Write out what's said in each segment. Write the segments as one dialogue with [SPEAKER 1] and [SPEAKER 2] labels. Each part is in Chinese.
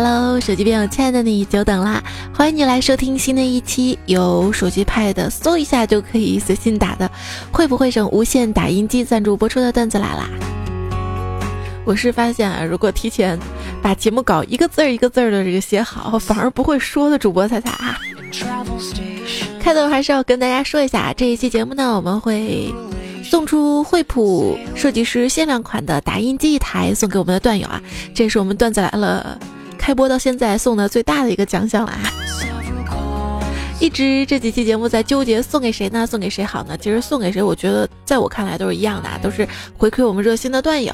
[SPEAKER 1] Hello，手机边亲爱的你，久等啦！欢迎你来收听新的一期由手机派的搜一下就可以随心打的会不会省无线打印机赞助播出的段子来啦！我是发现啊，如果提前把节目稿一个字儿一个字儿的这个写好，反而不会说的主播彩彩啊。开头还是要跟大家说一下，这一期节目呢，我们会送出惠普设计师限量款的打印机一台，送给我们的段友啊！这是我们段子来了开播到现在送的最大的一个奖项了啊！一直这几期节目在纠结送给谁呢？送给谁好呢？其实送给谁，我觉得在我看来都是一样的，都是回馈我们热心的段友。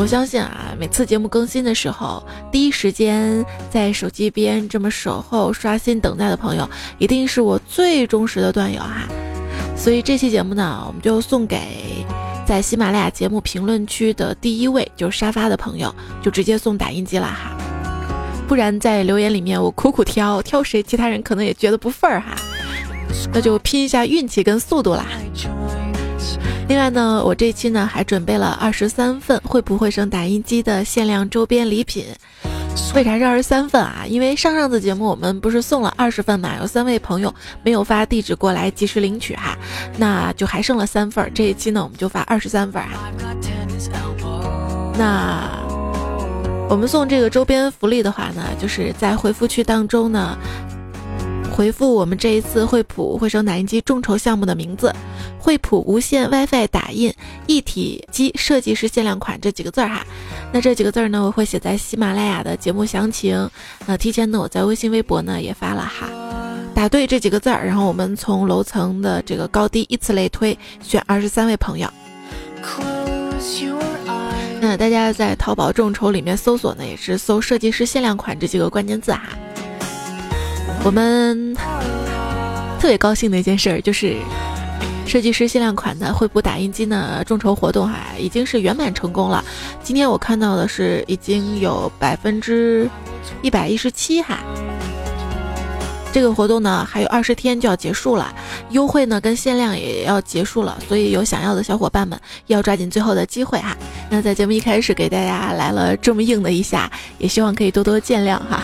[SPEAKER 1] 我相信啊，每次节目更新的时候，第一时间在手机边这么守候、刷新、等待的朋友，一定是我最忠实的段友哈。所以这期节目呢，我们就送给在喜马拉雅节目评论区的第一位，就是沙发的朋友，就直接送打印机了哈。不然在留言里面我苦苦挑挑谁，其他人可能也觉得不份儿哈。那就拼一下运气跟速度啦。另外呢，我这期呢还准备了二十三份惠普惠声打印机的限量周边礼品。为啥是二十三份啊？因为上上次节目我们不是送了二十份嘛，有三位朋友没有发地址过来及时领取哈，那就还剩了三份。这一期呢我们就发二十三份儿。那我们送这个周边福利的话呢，就是在回复区当中呢。回复我们这一次惠普惠生打印机众筹项目的名字，惠普无线 WiFi 打印一体机设计师限量款这几个字儿哈。那这几个字儿呢，我会写在喜马拉雅的节目详情。那提前呢，我在微信、微博呢也发了哈。答对这几个字儿，然后我们从楼层的这个高低依次类推，选二十三位朋友。那大家在淘宝众筹里面搜索呢，也是搜设计师限量款这几个关键字哈。我们特别高兴的一件事儿就是，设计师限量款的惠普打印机呢众筹活动哈已经是圆满成功了。今天我看到的是已经有百分之一百一十七哈。这个活动呢还有二十天就要结束了，优惠呢跟限量也要结束了，所以有想要的小伙伴们要抓紧最后的机会哈。那在节目一开始给大家来了这么硬的一下，也希望可以多多见谅哈。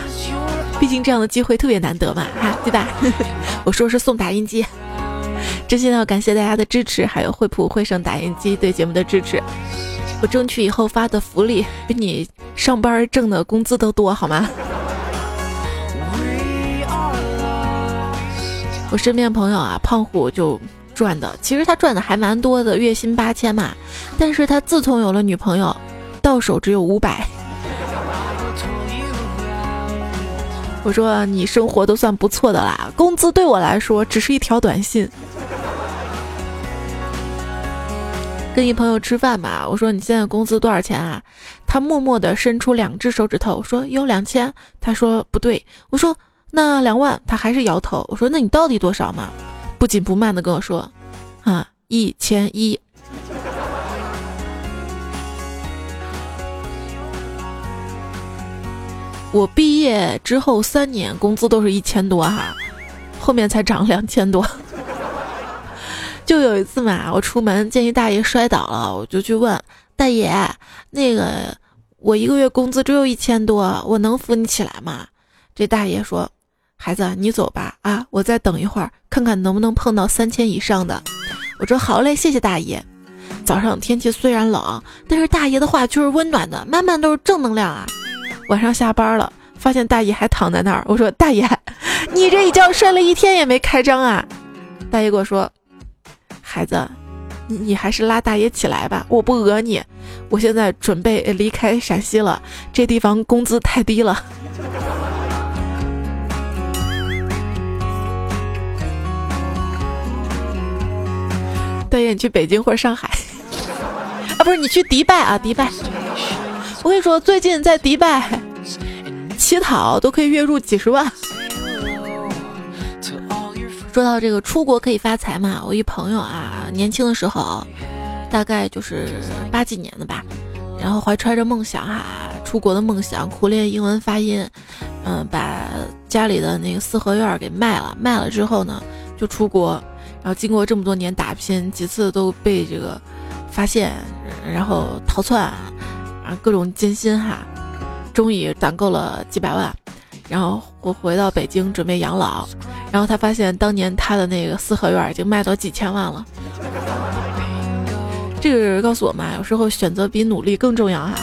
[SPEAKER 1] 毕竟这样的机会特别难得嘛，哈，对吧？我说是送打印机，真心的要感谢大家的支持，还有惠普惠声打印机对节目的支持。我争取以后发的福利比你上班挣的工资都多，好吗？我身边朋友啊，胖虎就赚的，其实他赚的还蛮多的，月薪八千嘛。但是他自从有了女朋友，到手只有五百。我说你生活都算不错的啦，工资对我来说只是一条短信。跟一朋友吃饭嘛，我说你现在工资多少钱啊？他默默的伸出两只手指头，说有两千。他说不对，我说那两万，他还是摇头。我说那你到底多少嘛？不紧不慢的跟我说，啊一千一。我毕业之后三年工资都是一千多哈，后面才涨两千多。就有一次嘛，我出门见一大爷摔倒了，我就去问大爷：“那个我一个月工资只有一千多，我能扶你起来吗？”这大爷说：“孩子，你走吧，啊，我再等一会儿，看看能不能碰到三千以上的。”我说：“好嘞，谢谢大爷。”早上天气虽然冷，但是大爷的话却是温暖的，满满都是正能量啊。晚上下班了，发现大爷还躺在那儿。我说：“大爷，你这一觉睡了一天也没开张啊？”大爷跟我说：“孩子，你你还是拉大爷起来吧，我不讹你。我现在准备离开陕西了，这地方工资太低了。”大爷，你去北京或者上海 啊？不是，你去迪拜啊？迪拜。我跟你说，最近在迪拜乞讨都可以月入几十万。说到这个出国可以发财嘛，我一朋友啊，年轻的时候，大概就是八几年的吧，然后怀揣着梦想哈，出国的梦想，苦练英文发音，嗯，把家里的那个四合院给卖了，卖了之后呢，就出国，然后经过这么多年打拼，几次都被这个发现，然后逃窜。啊，各种艰辛哈，终于攒够了几百万，然后回回到北京准备养老，然后他发现当年他的那个四合院已经卖到几千万了。这个告诉我们，有时候选择比努力更重要哈。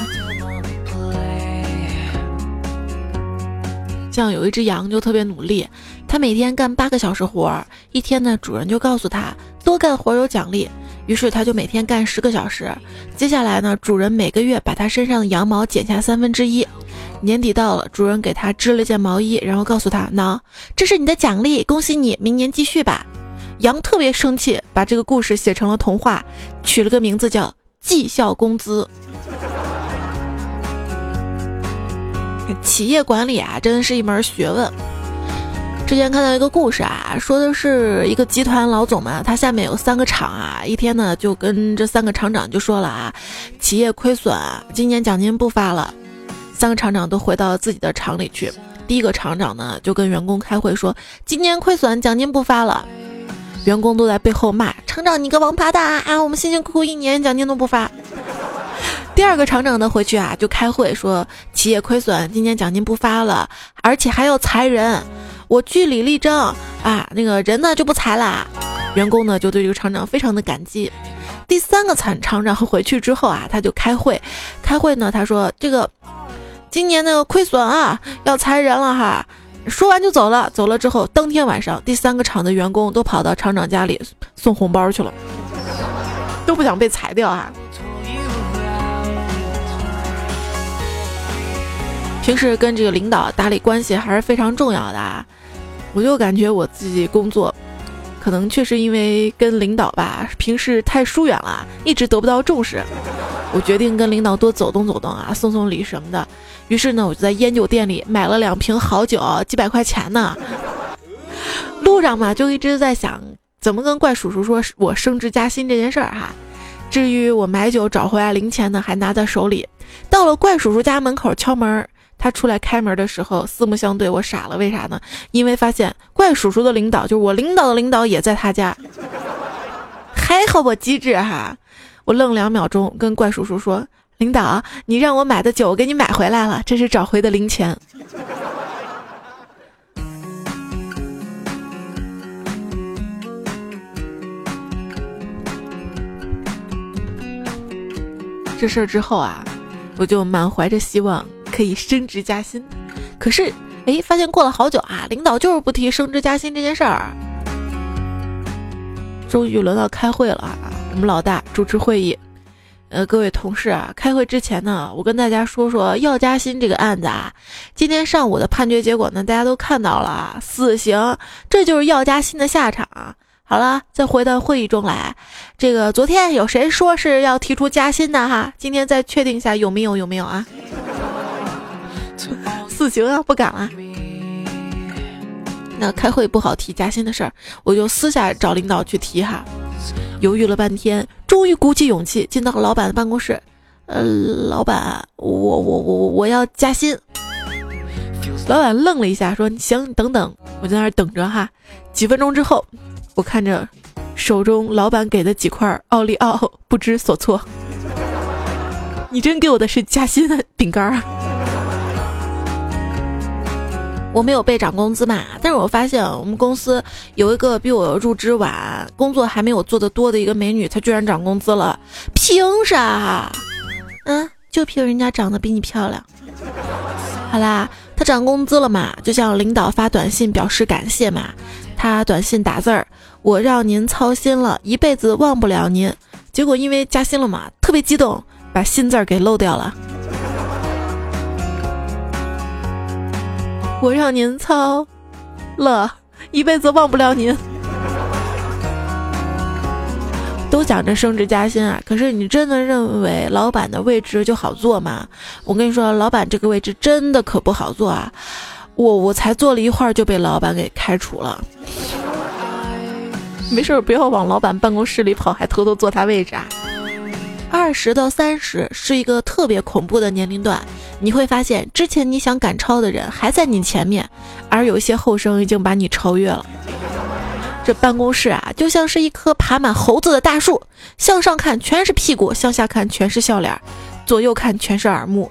[SPEAKER 1] 像有一只羊就特别努力，它每天干八个小时活儿，一天呢主人就告诉他多干活有奖励，于是他就每天干十个小时。接下来呢，主人每个月把它身上的羊毛剪下三分之一。年底到了，主人给他织了件毛衣，然后告诉他：“喏，这是你的奖励，恭喜你，明年继续吧。”羊特别生气，把这个故事写成了童话，取了个名字叫《绩效工资》。企业管理啊，真的是一门学问。之前看到一个故事啊，说的是一个集团老总嘛，他下面有三个厂啊，一天呢就跟这三个厂长就说了啊，企业亏损，今年奖金不发了。三个厂长都回到了自己的厂里去。第一个厂长呢就跟员工开会说，今年亏损，奖金不发了。员工都在背后骂厂长，你个王八蛋啊！我们辛辛苦苦一年，奖金都不发。第二个厂长呢回去啊就开会说，企业亏损，今年奖金不发了，而且还要裁人。我据理力争啊，那个人呢就不裁了。员工呢就对这个厂长非常的感激。第三个厂厂长回去之后啊，他就开会，开会呢他说这个今年那个亏损啊要裁人了哈。说完就走了，走了之后，当天晚上，第三个厂的员工都跑到厂长家里送红包去了，都不想被裁掉啊。平时跟这个领导打理关系还是非常重要的啊。我就感觉我自己工作，可能确实因为跟领导吧，平时太疏远了，一直得不到重视。我决定跟领导多走动走动啊，送送礼什么的。于是呢，我就在烟酒店里买了两瓶好酒，几百块钱呢。路上嘛，就一直在想怎么跟怪叔叔说我升职加薪这件事儿哈。至于我买酒找回来零钱呢，还拿在手里。到了怪叔叔家门口敲门，他出来开门的时候四目相对，我傻了，为啥呢？因为发现怪叔叔的领导就是我领导的领导也在他家。还好我机智哈，我愣两秒钟，跟怪叔叔说。领导，你让我买的酒我给你买回来了，这是找回的零钱。这事儿之后啊，我就满怀着希望可以升职加薪。可是，哎，发现过了好久啊，领导就是不提升职加薪这件事儿。终于轮到开会了啊，我们老大主持会议。呃，各位同事啊，开会之前呢，我跟大家说说要加薪这个案子啊。今天上午的判决结果呢，大家都看到了啊，死刑，这就是要加薪的下场。好了，再回到会议中来，这个昨天有谁说是要提出加薪的哈？今天再确定一下有没有有没有啊？死刑啊，不敢了。那开会不好提加薪的事儿，我就私下找领导去提哈。犹豫了半天，终于鼓起勇气进到了老板的办公室。呃，老板，我我我我要加薪。老板愣了一下，说：“行，等等，我在那儿等着哈。”几分钟之后，我看着手中老板给的几块奥利奥，不知所措。你真给我的是加薪的饼干啊！我没有被涨工资嘛，但是我发现我们公司有一个比我入职晚、工作还没有做的多的一个美女，她居然涨工资了，凭啥？嗯，就凭人家长得比你漂亮。好啦，她涨工资了嘛，就向领导发短信表示感谢嘛。她短信打字儿：“我让您操心了，一辈子忘不了您。”结果因为加薪了嘛，特别激动，把“心”字儿给漏掉了。我让您操了一辈子忘不了您。都讲着升职加薪啊，可是你真的认为老板的位置就好做吗？我跟你说，老板这个位置真的可不好做啊！我我才做了一会儿就被老板给开除了。没事不要往老板办公室里跑，还偷偷坐他位置啊！二十到三十是一个特别恐怖的年龄段。你会发现，之前你想赶超的人还在你前面，而有些后生已经把你超越了。这办公室啊，就像是一棵爬满猴子的大树，向上看全是屁股，向下看全是笑脸，左右看全是耳目。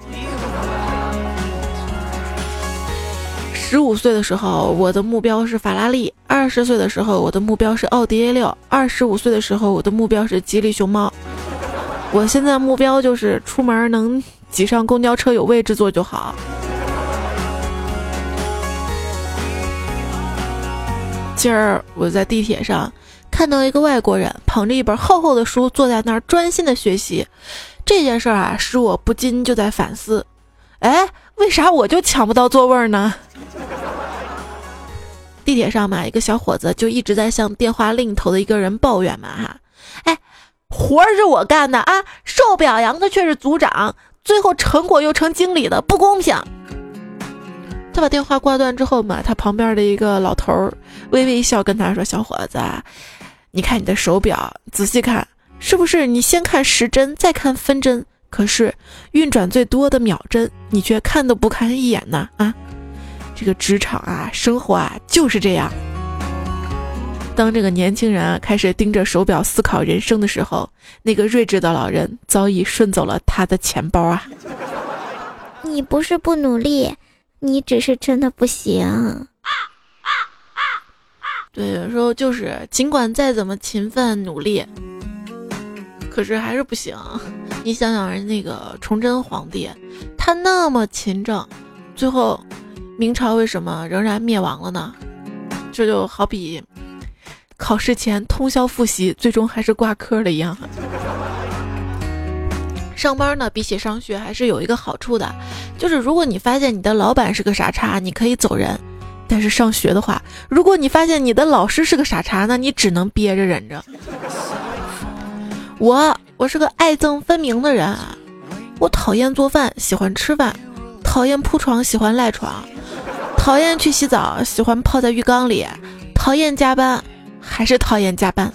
[SPEAKER 1] 十五岁的时候，我的目标是法拉利；二十岁的时候，我的目标是奥迪 A 六；二十五岁的时候，我的目标是吉利熊猫。我现在目标就是出门能挤上公交车有位置坐就好。今儿我在地铁上看到一个外国人捧着一本厚厚的书坐在那儿专心的学习，这件事儿啊，使我不禁就在反思：哎，为啥我就抢不到座位呢？地铁上嘛，一个小伙子就一直在向电话另一头的一个人抱怨嘛，哈，活儿是我干的啊，受表扬的却是组长，最后成果又成经理的，不公平。他把电话挂断之后嘛，他旁边的一个老头儿微微一笑，跟他说：“小伙子，你看你的手表，仔细看，是不是你先看时针，再看分针？可是运转最多的秒针，你却看都不看一眼呢？啊！”这个职场啊，生活啊，就是这样。当这个年轻人啊开始盯着手表思考人生的时候，那个睿智的老人早已顺走了他的钱包啊。
[SPEAKER 2] 你不是不努力，你只是真的不行。
[SPEAKER 1] 对，有时候就是尽管再怎么勤奋努力，可是还是不行。你想想，人那个崇祯皇帝，他那么勤政，最后。明朝为什么仍然灭亡了呢？这就好比考试前通宵复习，最终还是挂科了一样。上班呢，比起上学还是有一个好处的，就是如果你发现你的老板是个傻叉，你可以走人；但是上学的话，如果你发现你的老师是个傻叉，那你只能憋着忍着。我我是个爱憎分明的人啊，我讨厌做饭，喜欢吃饭；讨厌铺床，喜欢赖床。讨厌去洗澡，喜欢泡在浴缸里；讨厌加班，还是讨厌加班。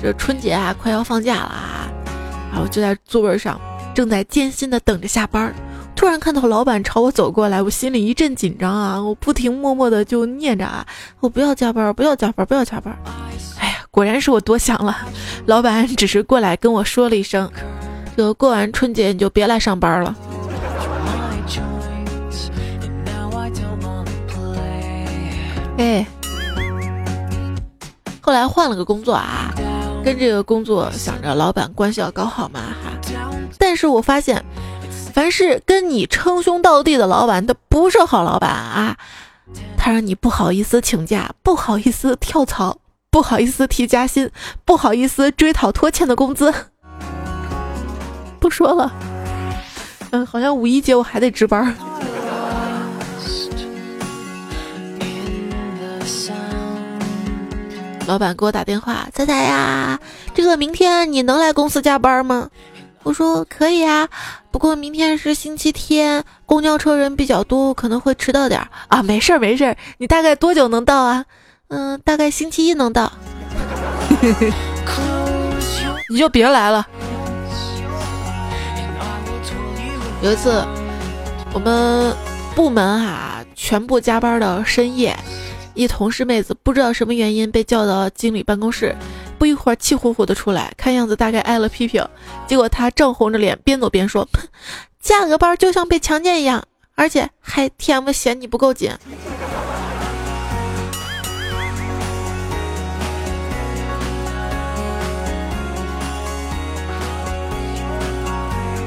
[SPEAKER 1] 这春节啊，快要放假了啊，然后就在座位上，正在艰辛的等着下班。突然看到老板朝我走过来，我心里一阵紧张啊！我不停默默的就念着啊，我不要加班，不要加班，不要加班。哎呀，果然是我多想了，老板只是过来跟我说了一声。就过完春节你就别来上班了。哎，后来换了个工作啊，跟这个工作想着老板关系要搞好嘛哈。但是我发现，凡是跟你称兄道弟的老板，他不是好老板啊。他让你不好意思请假，不好意思跳槽，不好意思提加薪，不好意思追讨拖欠的工资。不说了，嗯，好像五一节我还得值班。老板给我打电话，仔仔呀，这个明天你能来公司加班吗？我说可以啊，不过明天是星期天，公交车人比较多，可能会迟到点儿啊。没事儿没事儿，你大概多久能到啊？嗯，大概星期一能到。你就别来了。有一次，我们部门哈全部加班到深夜，一同事妹子不知道什么原因被叫到经理办公室，不一会儿气呼呼的出来，看样子大概挨了批评。结果她正红着脸边走边说：“加个班就像被强奸一样，而且还 TM 嫌你不够紧。”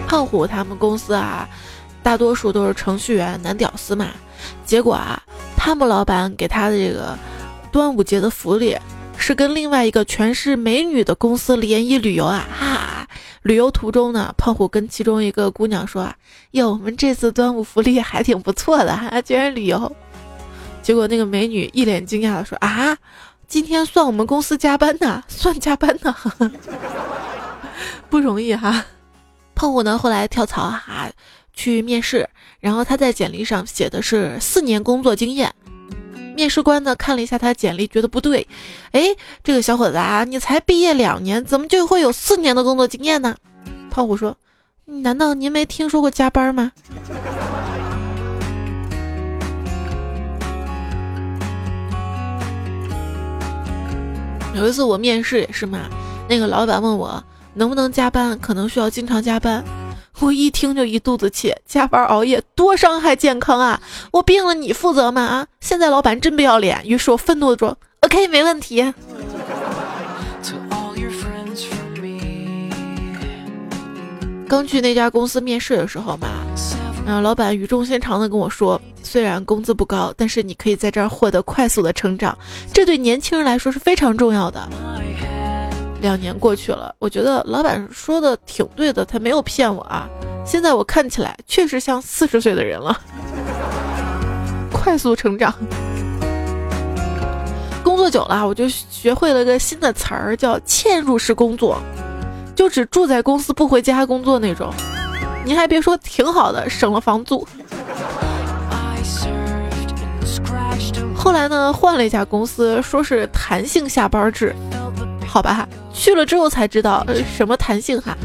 [SPEAKER 1] 胖虎他们公司啊，大多数都是程序员，男屌丝嘛。结果啊，他们老板给他的这个端午节的福利，是跟另外一个全是美女的公司联谊旅游啊！哈，旅游途中呢，胖虎跟其中一个姑娘说：“啊，哟，我们这次端午福利还挺不错的，还居然旅游。”结果那个美女一脸惊讶的说：“啊，今天算我们公司加班呢，算加班呢，不容易哈。”胖虎呢？后来跳槽哈，去面试，然后他在简历上写的是四年工作经验。面试官呢看了一下他简历，觉得不对，哎，这个小伙子啊，你才毕业两年，怎么就会有四年的工作经验呢？胖虎说：“难道您没听说过加班吗？”有一次我面试也是嘛，那个老板问我。能不能加班？可能需要经常加班。我一听就一肚子气，加班熬夜多伤害健康啊！我病了你负责吗？啊！现在老板真不要脸。于是我愤怒的说：“OK，没问题。” 刚去那家公司面试的时候嘛，然后老板语重心长的跟我说：“虽然工资不高，但是你可以在这儿获得快速的成长，这对年轻人来说是非常重要的。”两年过去了，我觉得老板说的挺对的，他没有骗我啊。现在我看起来确实像四十岁的人了。快速成长，工作久了，我就学会了个新的词儿，叫嵌入式工作。就只住在公司不回家工作那种，你还别说，挺好的，省了房租。后来呢，换了一家公司，说是弹性下班制，好吧，去了之后才知道呃什么弹性哈，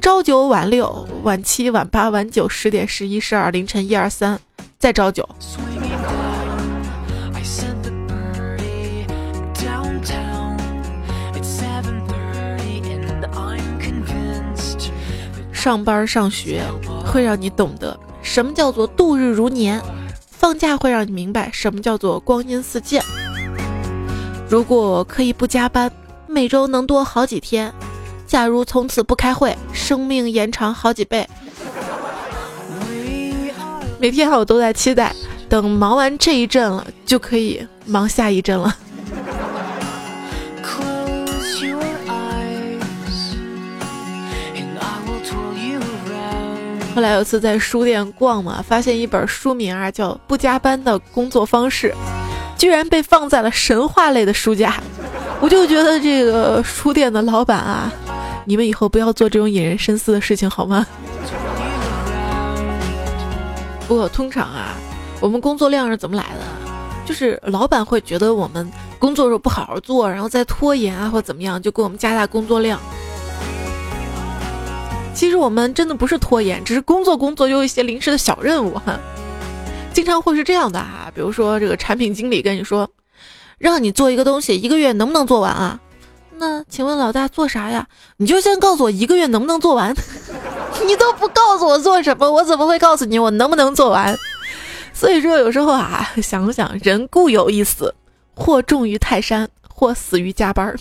[SPEAKER 1] 朝九晚六，晚七晚八晚九，十点十一十二凌晨一二三，再朝九。上班上学会让你懂得什么叫做度日如年，放假会让你明白什么叫做光阴似箭。如果可以不加班，每周能多好几天；假如从此不开会，生命延长好几倍。每天我都在期待，等忙完这一阵了，就可以忙下一阵了。后来有次在书店逛嘛，发现一本书名啊叫《不加班的工作方式》，居然被放在了神话类的书架。我就觉得这个书店的老板啊，你们以后不要做这种引人深思的事情好吗？不过通常啊，我们工作量是怎么来的？就是老板会觉得我们工作时候不好好做，然后再拖延啊或怎么样，就给我们加大工作量。其实我们真的不是拖延，只是工作工作有一些临时的小任务哈。经常会是这样的哈，比如说这个产品经理跟你说，让你做一个东西，一个月能不能做完啊？那请问老大做啥呀？你就先告诉我一个月能不能做完。你都不告诉我做什么，我怎么会告诉你我能不能做完？所以说有时候啊，想想人固有一死，或重于泰山，或死于加班儿。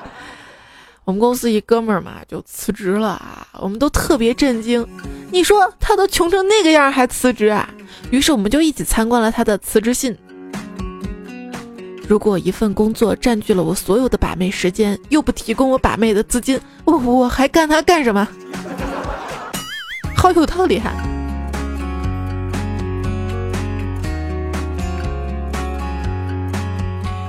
[SPEAKER 1] 我们公司一哥们儿嘛就辞职了啊，我们都特别震惊。你说他都穷成那个样还辞职啊？于是我们就一起参观了他的辞职信。如果一份工作占据了我所有的把妹时间，又不提供我把妹的资金，我我还干它干什么？好有道理哈。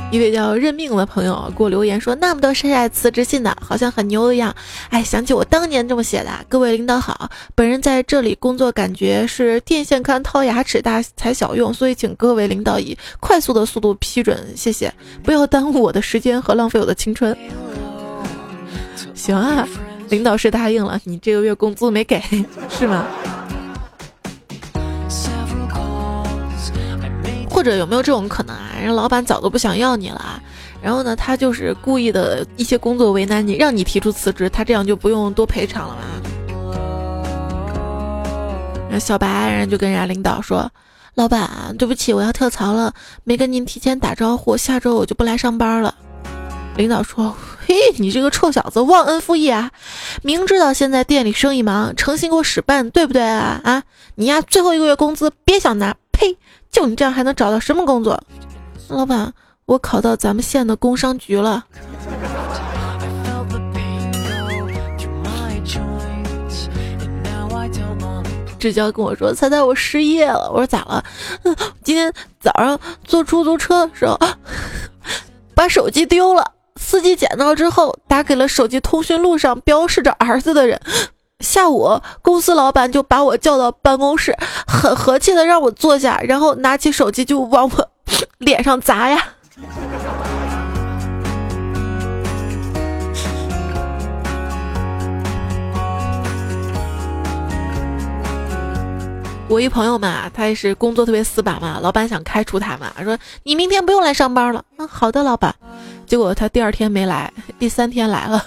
[SPEAKER 1] 一位叫认命的朋友给我留言说：“那么多晒晒辞职信的，好像很牛一样。”哎，想起我当年这么写的。各位领导好，本人在这里工作，感觉是电线杆掏牙齿大材小用，所以请各位领导以快速的速度批准，谢谢，不要耽误我的时间和浪费我的青春。行啊，领导是答应了，你这个月工资没给是吗？者有没有这种可能啊？人老板早都不想要你了，然后呢，他就是故意的一些工作为难你，让你提出辞职，他这样就不用多赔偿了嘛。然后小白人就跟人家领导说：“老板，对不起，我要跳槽了，没跟您提前打招呼，下周我就不来上班了。”领导说：“嘿，你这个臭小子，忘恩负义啊！明知道现在店里生意忙，诚心给我使绊，对不对啊？啊，你呀，最后一个月工资别想拿，呸！”就你这样还能找到什么工作？老板，我考到咱们县的工商局了。志娇跟我说：“猜猜我失业了。”我说：“咋了？”今天早上坐出租车的时候，把手机丢了。司机捡到之后，打给了手机通讯录上标示着儿子的人。下午，公司老板就把我叫到办公室，很和气的让我坐下，然后拿起手机就往我 脸上砸呀。我一朋友嘛，他也是工作特别死板嘛，老板想开除他嘛，说你明天不用来上班了。嗯，好的，老板。结果他第二天没来，第三天来了。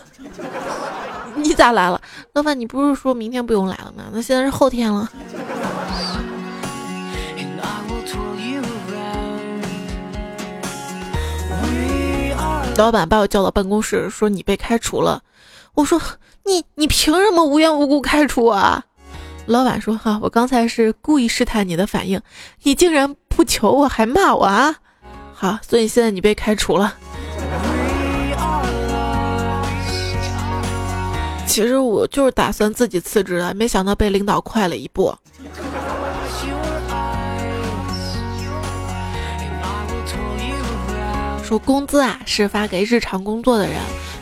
[SPEAKER 1] 你咋来了？老板，你不是说明天不用来了吗？那现在是后天了。老板把我叫到办公室，说你被开除了。我说你你凭什么无缘无故开除啊？老板说哈，我刚才是故意试探你的反应，你竟然不求我还骂我啊？好，所以现在你被开除了。其实我就是打算自己辞职的，没想到被领导快了一步。说工资啊是发给日常工作的人，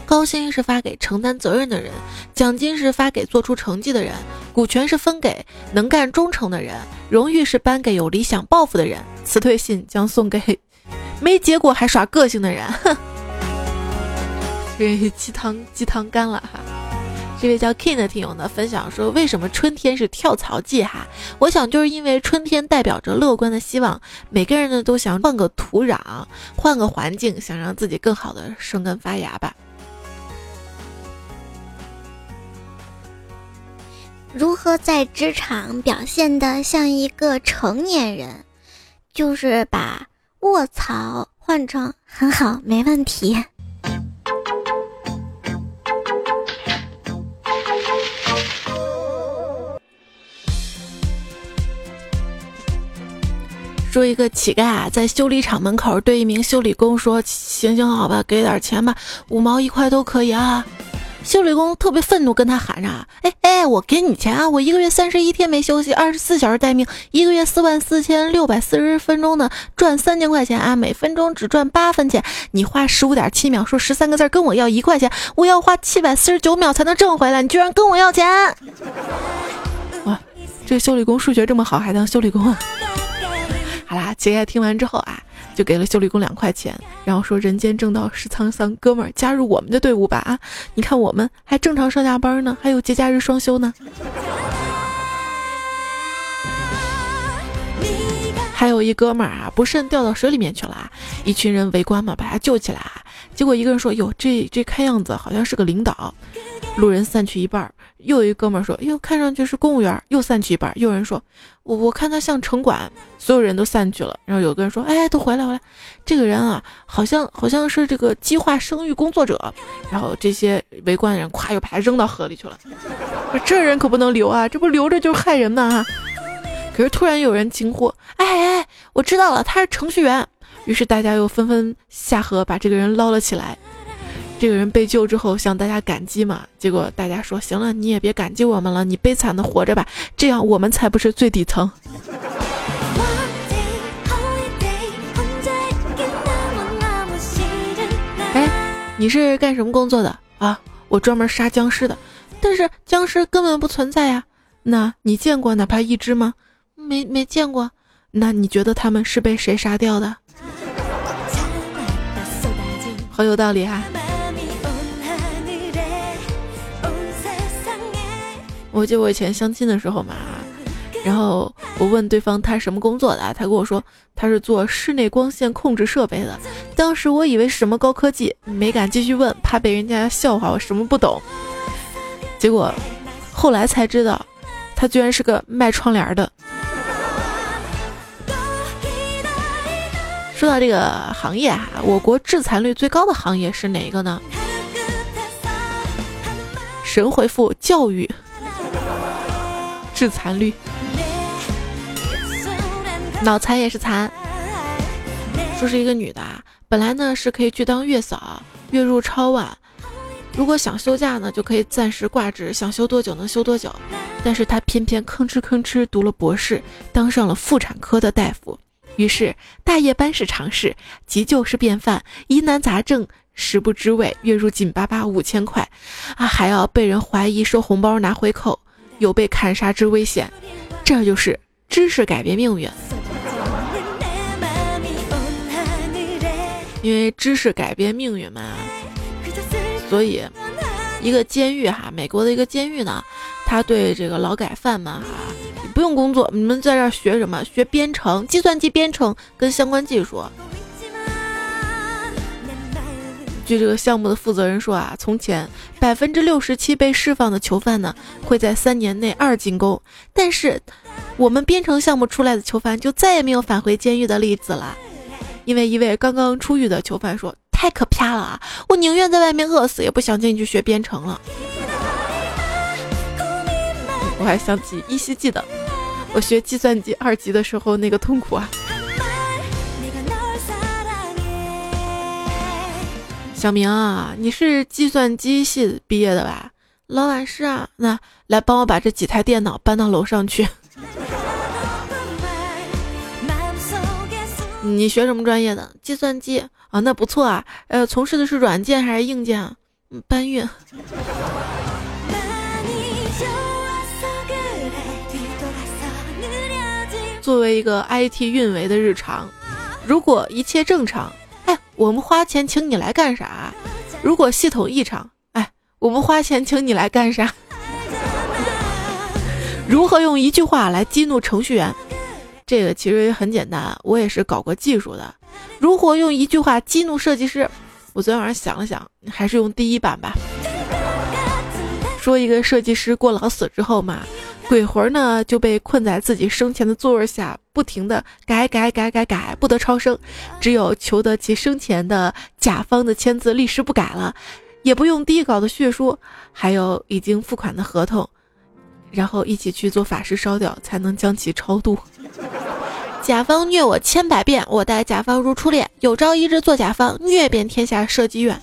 [SPEAKER 1] 高薪是发给承担责任的人，奖金是发给做出成绩的人，股权是分给能干忠诚的人，荣誉是颁给有理想抱负的人，辞退信将送给 没结果还耍个性的人。哼，这鸡汤鸡汤干了哈。这位叫 King 的听友呢分享说，为什么春天是跳槽季哈？我想就是因为春天代表着乐观的希望，每个人呢都想换个土壤，换个环境，想让自己更好的生根发芽吧。
[SPEAKER 2] 如何在职场表现的像一个成年人？就是把卧槽换成很好，没问题。
[SPEAKER 1] 说一个乞丐啊，在修理厂门口对一名修理工说：“行行好吧，给点钱吧，五毛一块都可以啊。”修理工特别愤怒，跟他喊着：“哎哎，我给你钱啊！我一个月三十一天没休息，二十四小时待命，一个月四万四千六百四十分钟呢，赚三千块钱啊！每分钟只赚八分钱，你花十五点七秒说十三个字，跟我要一块钱，我要花七百四十九秒才能挣回来，你居然跟我要钱！哇，这修理工数学这么好，还当修理工啊？”好啦，乞丐听完之后啊，就给了修理工两块钱，然后说：“人间正道是沧桑，哥们儿加入我们的队伍吧！啊，你看我们还正常上下班呢，还有节假日双休呢。”还有一哥们儿啊，不慎掉到水里面去了，一群人围观嘛，把他救起来。结果一个人说：“哟，这这看样子好像是个领导。”路人散去一半。又有一哥们说：“哟，看上去是公务员。”又散去一半。又有人说：“我我看他像城管。”所有人都散去了。然后有个人说：“哎，都回来回来，这个人啊，好像好像是这个计划生育工作者。”然后这些围观的人咵又把他扔到河里去了。这人可不能留啊，这不留着就是害人呐！可是突然有人惊呼：“哎哎，我知道了，他是程序员。”于是大家又纷纷下河把这个人捞了起来。这个人被救之后向大家感激嘛，结果大家说行了，你也别感激我们了，你悲惨的活着吧，这样我们才不是最底层。哎，你是干什么工作的啊？我专门杀僵尸的，但是僵尸根本不存在呀。那你见过哪怕一只吗？没没见过。那你觉得他们是被谁杀掉的？好有道理哈。我记得我以前相亲的时候嘛，然后我问对方他什么工作的，他跟我说他是做室内光线控制设备的。当时我以为是什么高科技，没敢继续问，怕被人家笑话我什么不懂。结果后来才知道，他居然是个卖窗帘的。说到这个行业哈，我国致残率最高的行业是哪一个呢？神回复教育。致残率，脑残也是残。说是一个女的，本来呢是可以去当月嫂，月入超万，如果想休假呢，就可以暂时挂职，想休多久能休多久。但是她偏偏吭哧吭哧读了博士，当上了妇产科的大夫。于是大夜班是常事，急救是便饭，疑难杂症食不知味，月入紧巴巴五千块，啊，还要被人怀疑收红包拿回扣。有被砍杀之危险，这就是知识改变命运。因为知识改变命运嘛，所以一个监狱哈，美国的一个监狱呢，他对这个劳改犯们哈，不用工作，你们在这儿学什么？学编程，计算机编程跟相关技术。据这个项目的负责人说啊，从前百分之六十七被释放的囚犯呢，会在三年内二进宫，但是我们编程项目出来的囚犯就再也没有返回监狱的例子了，因为一位刚刚出狱的囚犯说：“太可怕了啊，我宁愿在外面饿死，也不想进去学编程了。”我还想起依稀记得我学计算机二级的时候那个痛苦啊。小明啊，你是计算机系毕业的吧？老板是啊，那来帮我把这几台电脑搬到楼上去。你学什么专业的？计算机啊，那不错啊。呃，从事的是软件还是硬件？嗯，搬运。作为一个 IT 运维的日常，如果一切正常。我们花钱请你来干啥？如果系统异常，哎，我们花钱请你来干啥？如何用一句话来激怒程序员？这个其实也很简单，我也是搞过技术的。如何用一句话激怒设计师？我昨天晚上想了想，还是用第一版吧。说一个设计师过劳死之后嘛。鬼魂呢就被困在自己生前的座位下，不停的改改改改改，不得超生，只有求得其生前的甲方的签字，立时不改了，也不用第一稿的血书，还有已经付款的合同，然后一起去做法事烧掉，才能将其超度。甲方虐我千百遍，我待甲方如初恋，有朝一日做甲方，虐遍天下设计院。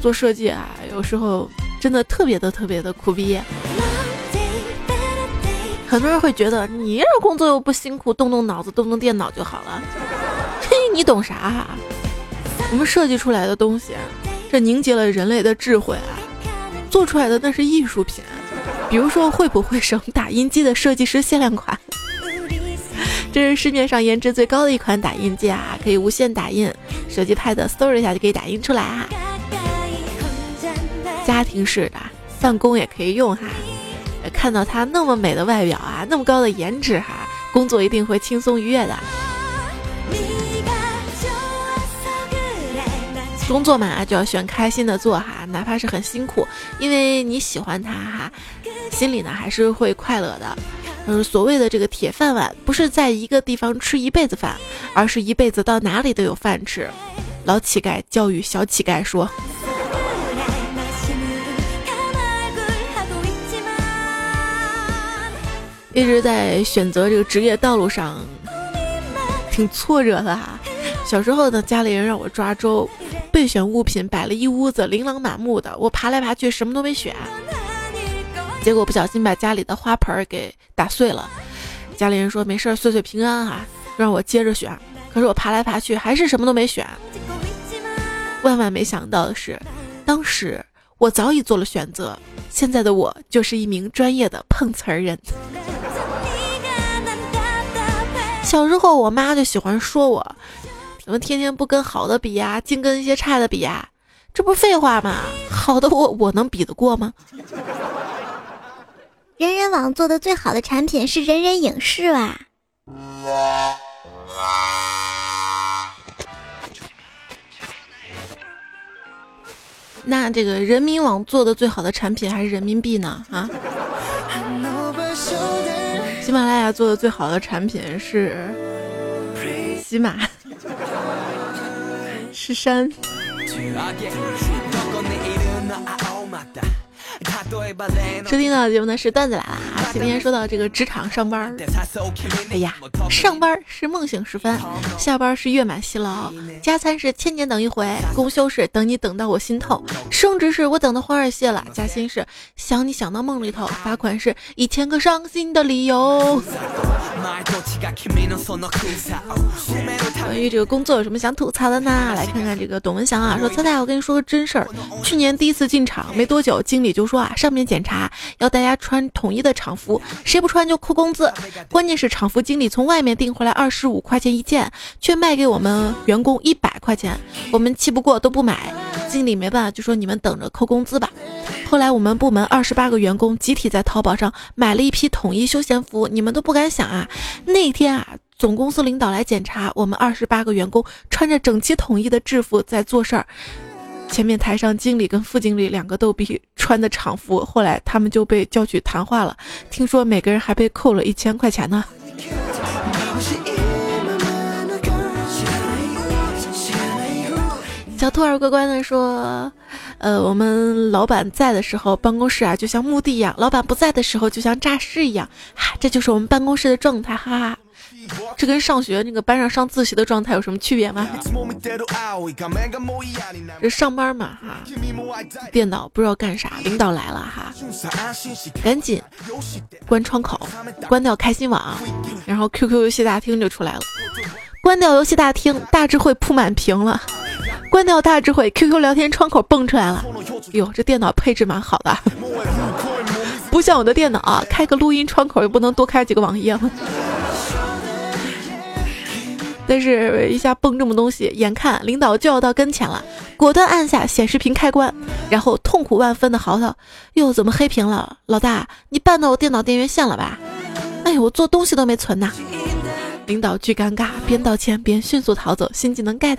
[SPEAKER 1] 做设计啊，有时候。真的特别的特别的苦逼，很多人会觉得你这工作又不辛苦，动动脑子，动动电脑就好了。嘿，你懂啥？我们设计出来的东西，这凝结了人类的智慧啊，做出来的那是艺术品。比如说，会不会省打印机的设计师限量款？这是市面上颜值最高的一款打印机啊，可以无线打印，手机、pad 嗖一下就可以打印出来啊。家庭式的，办公也可以用哈。看到它那么美的外表啊，那么高的颜值哈，工作一定会轻松愉悦的。工作嘛，就要选开心的做哈，哪怕是很辛苦，因为你喜欢它哈，心里呢还是会快乐的。嗯，所谓的这个铁饭碗，不是在一个地方吃一辈子饭，而是一辈子到哪里都有饭吃。老乞丐教育小乞丐说。一直在选择这个职业道路上，挺挫折的哈。小时候呢，家里人让我抓周，备选物品摆了一屋子，琳琅满目的，我爬来爬去什么都没选，结果不小心把家里的花盆给打碎了。家里人说没事，岁岁平安哈，让我接着选。可是我爬来爬去还是什么都没选。万万没想到的是，当时我早已做了选择，现在的我就是一名专业的碰瓷儿人。小时候，我妈就喜欢说我，怎么天天不跟好的比呀，净跟一些差的比呀？这不废话吗？好的，我我能比得过吗？
[SPEAKER 2] 人人网做的最好的产品是人人影视吧？
[SPEAKER 1] 那这个人民网做的最好的产品还是人民币呢？啊？喜马拉雅做的最好的产品是喜马，是山。收听到的节目呢是段子来了啊！今天说到这个职场上班，哎呀，上班是梦醒时分，下班是月满西劳，加餐是千年等一回，公休是等你等到我心痛，升职是我等的花儿谢了，加薪是想你想到梦里头，罚款是一千个伤心的理由。关于这个工作有什么想吐槽的呢？来看看这个董文祥啊，说猜猜我跟你说个真事儿，去年第一次进厂没多久，经理就说啊，上面检查要大家穿统一的厂服，谁不穿就扣工资。关键是厂服经理从外面订回来二十五块钱一件，却卖给我们员工一百块钱，我们气不过都不买。经理没办法就说你们等着扣工资吧。后来我们部门二十八个员工集体在淘宝上买了一批统一休闲服，你们都不敢想啊，那天啊。总公司领导来检查，我们二十八个员工穿着整齐统一的制服在做事儿。前面台上经理跟副经理两个逗比穿的厂服，后来他们就被叫去谈话了。听说每个人还被扣了一千块钱呢。小兔儿乖乖的说：“呃，我们老板在的时候，办公室啊就像墓地一样；老板不在的时候，就像诈尸一样。哈，这就是我们办公室的状态，哈哈。这跟上学那个班上上自习的状态有什么区别吗？这上班嘛，哈，电脑不知道干啥，领导来了哈，赶紧关窗口，关掉开心网，然后 QQ 游戏大厅就出来了。关掉游戏大厅，大智慧铺满屏了。”关掉大智慧，QQ 聊天窗口蹦出来了。哟，这电脑配置蛮好的，不像我的电脑，开个录音窗口也不能多开几个网页吗？但是，一下蹦这么东西，眼看领导就要到跟前了，果断按下显示屏开关，然后痛苦万分的嚎啕：“哟，怎么黑屏了？老大，你绊到我电脑电源线了吧？哎呦，我做东西都没存呐！”领导巨尴尬，边道歉边迅速逃走，新技能 get。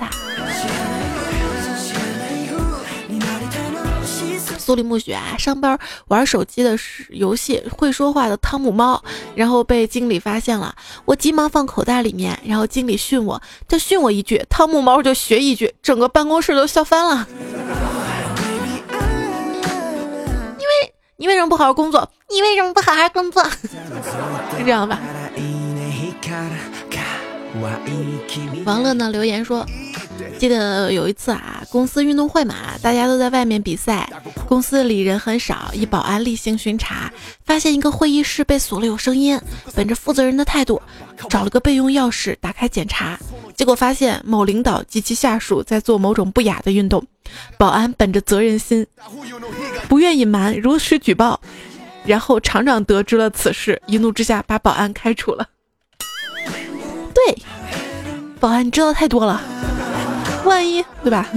[SPEAKER 1] 苏里木雪啊，上班玩手机的游戏，会说话的汤姆猫，然后被经理发现了，我急忙放口袋里面，然后经理训我，他训我一句，汤姆猫就学一句，整个办公室都笑翻了。因为你为什么不好好工作？
[SPEAKER 2] 你为什么不好好工作？
[SPEAKER 1] 是这样吧？王乐呢留言说。记得有一次啊，公司运动会嘛，大家都在外面比赛，公司里人很少，一保安例行巡查，发现一个会议室被锁了，有声音。本着负责人的态度，找了个备用钥匙打开检查，结果发现某领导及其下属在做某种不雅的运动。保安本着责任心，不愿隐瞒，如实举报。然后厂长得知了此事，一怒之下把保安开除了。对，保安你知道太多了。万一对吧？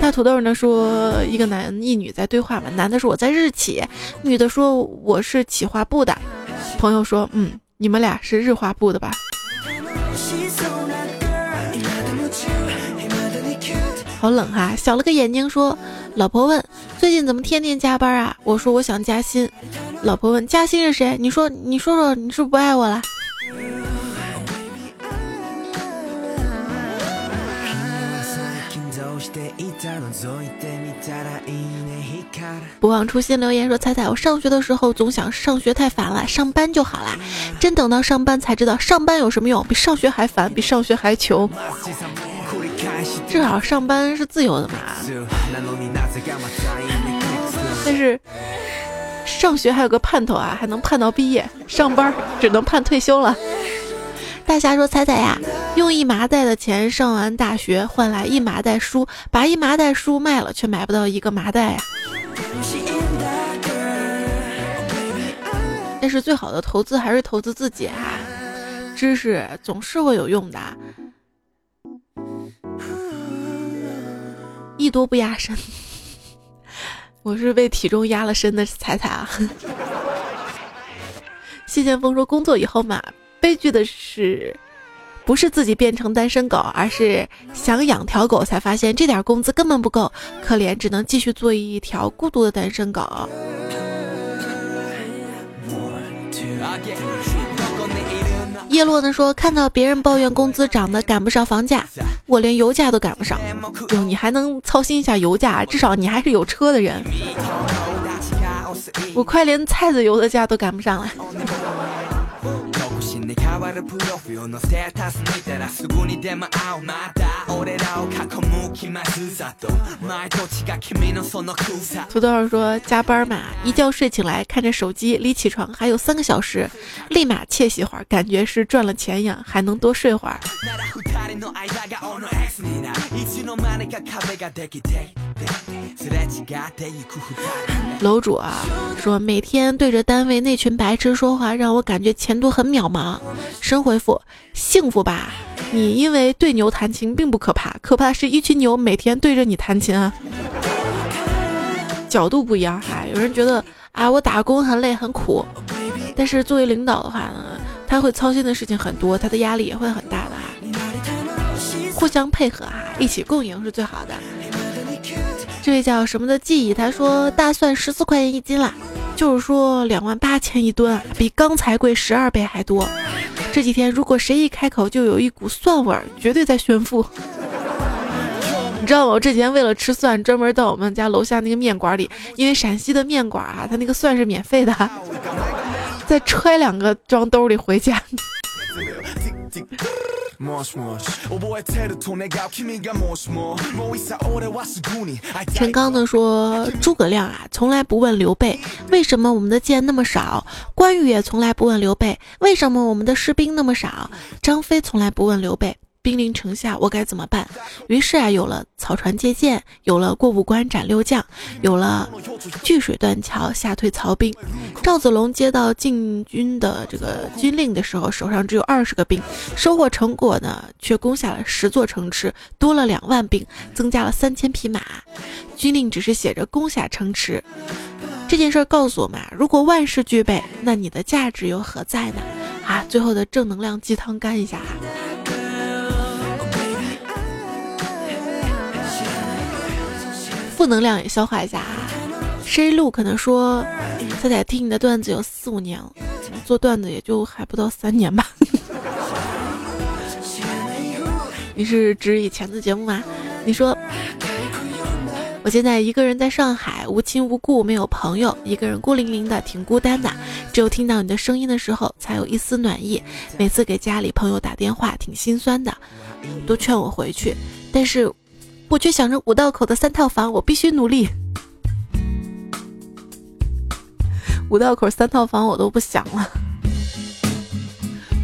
[SPEAKER 1] 大土豆呢说一个男一女在对话嘛，男的说我在日企，女的说我是企划部的。朋友说嗯，你们俩是日化部的吧？好冷哈！小了个眼睛说，老婆问最近怎么天天加班啊？我说我想加薪。老婆问加薪是谁？你说你说说你是不是不爱我了？不忘初心留言说：“彩彩，我上学的时候总想上学太烦了，上班就好啦。真等到上班才知道，上班有什么用？比上学还烦，比上学还穷。至少上班是自由的嘛。但是上学还有个盼头啊，还能盼到毕业；上班只能盼退休了。”大侠说：“彩彩呀，用一麻袋的钱上完大学，换来一麻袋书，把一麻袋书卖了，却买不到一个麻袋呀。但是最好的投资还是投资自己啊，知识总是会有用的。艺多不压身，我是被体重压了身的彩彩啊。谢剑锋说：工作以后嘛。”悲剧的是，不是自己变成单身狗，而是想养条狗才发现这点工资根本不够，可怜只能继续做一条孤独的单身狗。叶落呢说，看到别人抱怨工资涨得赶不上房价，我连油价都赶不上。哟，你还能操心一下油价？至少你还是有车的人。我快连菜籽油的价都赶不上了。土豆说加班嘛，一觉睡醒来看着手机，离起床还有三个小时，立马窃喜会儿，感觉是赚了钱一样，还能多睡会儿。楼主啊，说每天对着单位那群白痴说话，让我感觉前途很渺茫。神回复：幸福吧，你因为对牛弹琴并不可怕，可怕是一群牛每天对着你弹琴啊。角度不一样哈，有人觉得啊，我打工很累很苦，但是作为领导的话呢？他会操心的事情很多，他的压力也会很大的啊。互相配合啊，一起共赢是最好的。这位叫什么的记忆，他说大蒜十四块钱一斤了，就是说两万八千一吨，比刚才贵十二倍还多。这几天如果谁一开口就有一股蒜味儿，绝对在炫富。你知道吗？我之前为了吃蒜，专门到我们家楼下那个面馆里，因为陕西的面馆啊，它那个蒜是免费的，再揣两个装兜里回家。陈刚呢说：“诸葛亮啊，从来不问刘备为什么我们的箭那么少；关羽也从来不问刘备为什么我们的士兵那么少；张飞从来不问刘备。”兵临城下，我该怎么办？于是啊，有了草船借箭，有了过五关斩六将，有了据水断桥吓退曹兵。赵子龙接到进军的这个军令的时候，手上只有二十个兵，收获成果呢，却攻下了十座城池，多了两万兵，增加了三千匹马。军令只是写着攻下城池，这件事告诉我们啊：如果万事俱备，那你的价值又何在呢？啊，最后的正能量鸡汤干一下。负能量也消化一下啊。谁路可能说，彩彩听你的段子有四五年了，做段子也就还不到三年吧。你是指以前的节目吗？你说，我现在一个人在上海，无亲无故，没有朋友，一个人孤零零的，挺孤单的。只有听到你的声音的时候，才有一丝暖意。每次给家里朋友打电话，挺心酸的，都劝我回去，但是。我却想着五道口的三套房，我必须努力。五道口三套房我都不想了。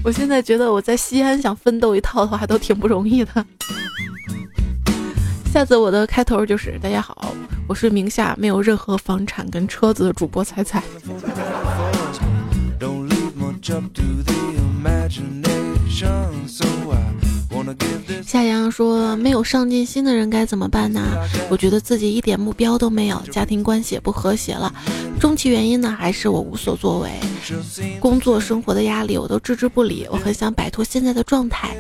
[SPEAKER 1] 我现在觉得我在西安想奋斗一套的话还，都挺不容易的。下次我的开头就是大家好，我是名下没有任何房产跟车子的主播彩彩。夏阳说：“没有上进心的人该怎么办呢？我觉得自己一点目标都没有，家庭关系也不和谐了。终其原因呢，还是我无所作为，工作生活的压力我都置之不理。我很想摆脱现在的状态，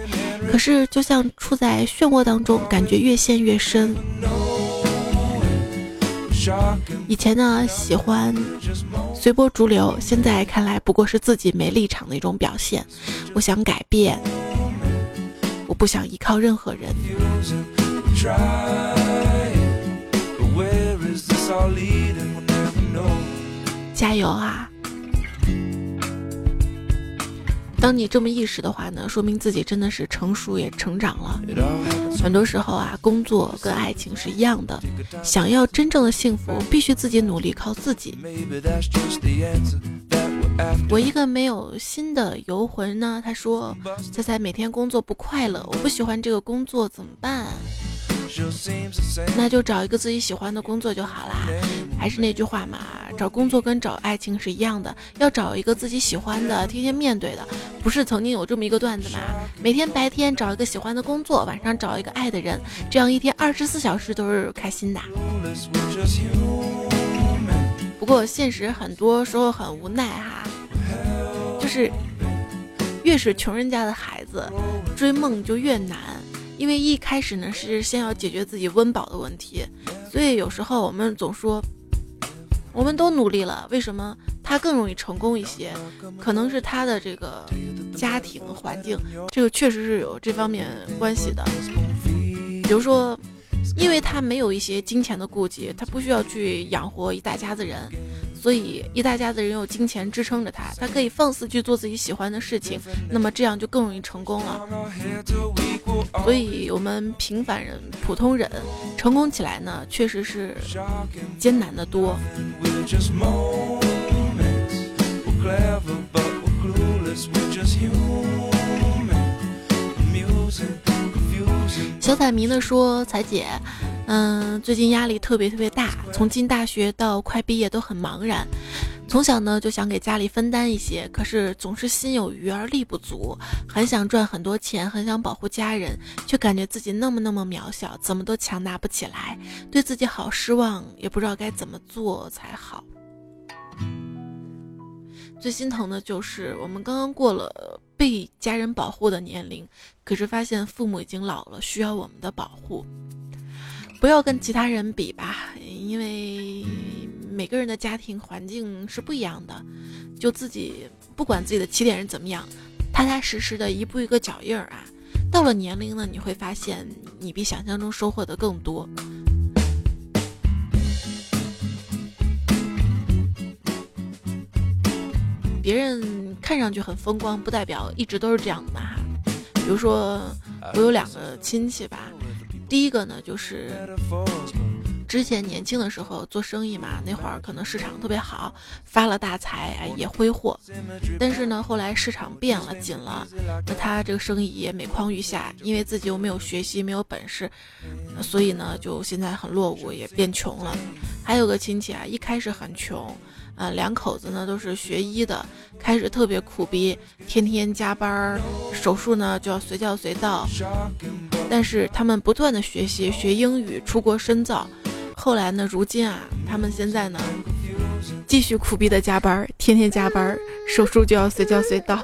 [SPEAKER 1] 可是就像处在漩涡当中，感觉越陷越深。以前呢喜欢随波逐流，现在看来不过是自己没立场的一种表现。我想改变。”我不想依靠任何人。加油啊！当你这么意识的话呢，说明自己真的是成熟也成长了。很多时候啊，工作跟爱情是一样的，想要真正的幸福，必须自己努力，靠自己。我一个没有心的游魂呢，他说：“猜猜每天工作不快乐，我不喜欢这个工作怎么办？那就找一个自己喜欢的工作就好啦。还是那句话嘛，找工作跟找爱情是一样的，要找一个自己喜欢的，天天面对的。不是曾经有这么一个段子吗？每天白天找一个喜欢的工作，晚上找一个爱的人，这样一天二十四小时都是开心的。”不过现实很多时候很无奈哈，就是越是穷人家的孩子，追梦就越难，因为一开始呢是先要解决自己温饱的问题，所以有时候我们总说，我们都努力了，为什么他更容易成功一些？可能是他的这个家庭环境，这个确实是有这方面关系的，比如说。因为他没有一些金钱的顾忌，他不需要去养活一大家子人，所以一大家子人有金钱支撑着他，他可以放肆去做自己喜欢的事情，那么这样就更容易成功了。所以，我们平凡人、普通人成功起来呢，确实是艰难的多。小彩迷呢说：“彩姐，嗯，最近压力特别特别大，从进大学到快毕业都很茫然。从小呢就想给家里分担一些，可是总是心有余而力不足，很想赚很多钱，很想保护家人，却感觉自己那么那么渺小，怎么都强大不起来，对自己好失望，也不知道该怎么做才好。”最心疼的就是我们刚刚过了被家人保护的年龄，可是发现父母已经老了，需要我们的保护。不要跟其他人比吧，因为每个人的家庭环境是不一样的。就自己不管自己的起点是怎么样，踏踏实实的一步一个脚印儿啊。到了年龄呢，你会发现你比想象中收获的更多。别人看上去很风光，不代表一直都是这样的嘛哈。比如说，我有两个亲戚吧，第一个呢就是之前年轻的时候做生意嘛，那会儿可能市场特别好，发了大财，哎也挥霍。但是呢，后来市场变了，紧了，那他这个生意也每况愈下，因为自己又没有学习，没有本事，所以呢，就现在很落伍，也变穷了。还有个亲戚啊，一开始很穷。啊，两口子呢都是学医的，开始特别苦逼，天天加班儿，手术呢就要随叫随到。但是他们不断的学习，学英语，出国深造。后来呢，如今啊，他们现在呢继续苦逼的加班儿，天天加班儿，手术就要随叫随到。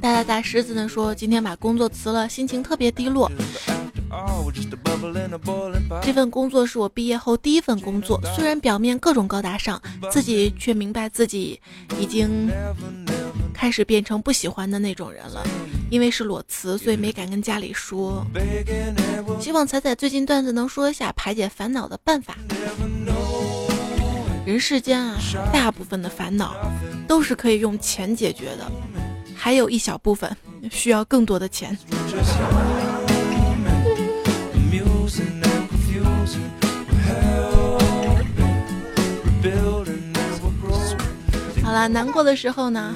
[SPEAKER 1] 大大大狮子呢说，今天把工作辞了，心情特别低落。这份工作是我毕业后第一份工作，虽然表面各种高大上，自己却明白自己已经开始变成不喜欢的那种人了。因为是裸辞，所以没敢跟家里说。希望彩彩最近段子能说一下排解烦恼的办法。人世间啊，大部分的烦恼都是可以用钱解决的，还有一小部分需要更多的钱。好了，难过的时候呢，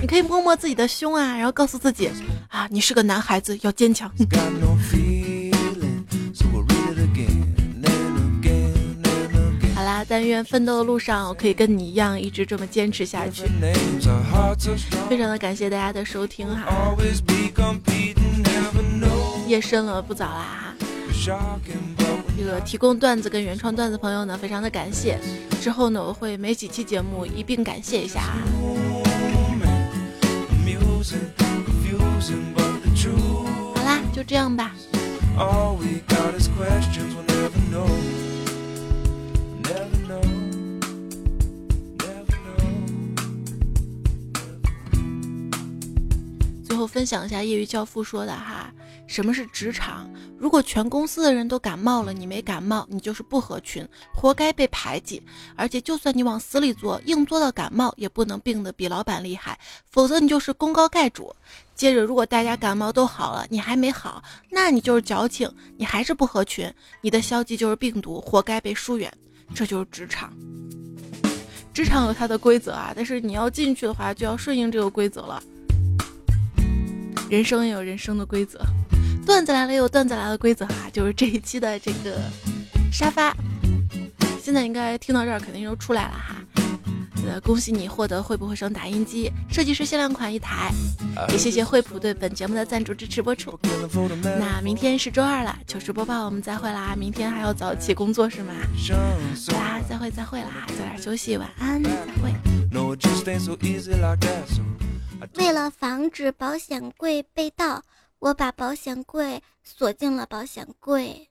[SPEAKER 1] 你可以摸摸自己的胸啊，然后告诉自己啊，你是个男孩子，要坚强。但愿奋斗的路上，我可以跟你一样，一直这么坚持下去。非常的感谢大家的收听哈，夜深了，不早啦哈。这个提供段子跟原创段子朋友呢，非常的感谢。之后呢，我会每几期节目一并感谢一下啊。好啦，就这样吧。分享一下业余教父说的哈，什么是职场？如果全公司的人都感冒了，你没感冒，你就是不合群，活该被排挤。而且就算你往死里做，硬做到感冒，也不能病得比老板厉害，否则你就是功高盖主。接着，如果大家感冒都好了，你还没好，那你就是矫情，你还是不合群，你的消极就是病毒，活该被疏远。这就是职场，职场有它的规则啊，但是你要进去的话，就要顺应这个规则了。人生也有人生的规则，段子来了也有段子来的规则哈，就是这一期的这个沙发，现在应该听到这儿肯定就出来了哈。呃，恭喜你获得惠普惠声打印机，设计师限量款一台，也谢谢惠普对本节目的赞助支持播出。那明天是周二了，糗事播报我们再会啦，明天还要早起工作是吗？好啦，再会再会啦，早点休息，晚安，再会。
[SPEAKER 2] 为了防止保险柜被盗我把保险柜锁进了保险柜。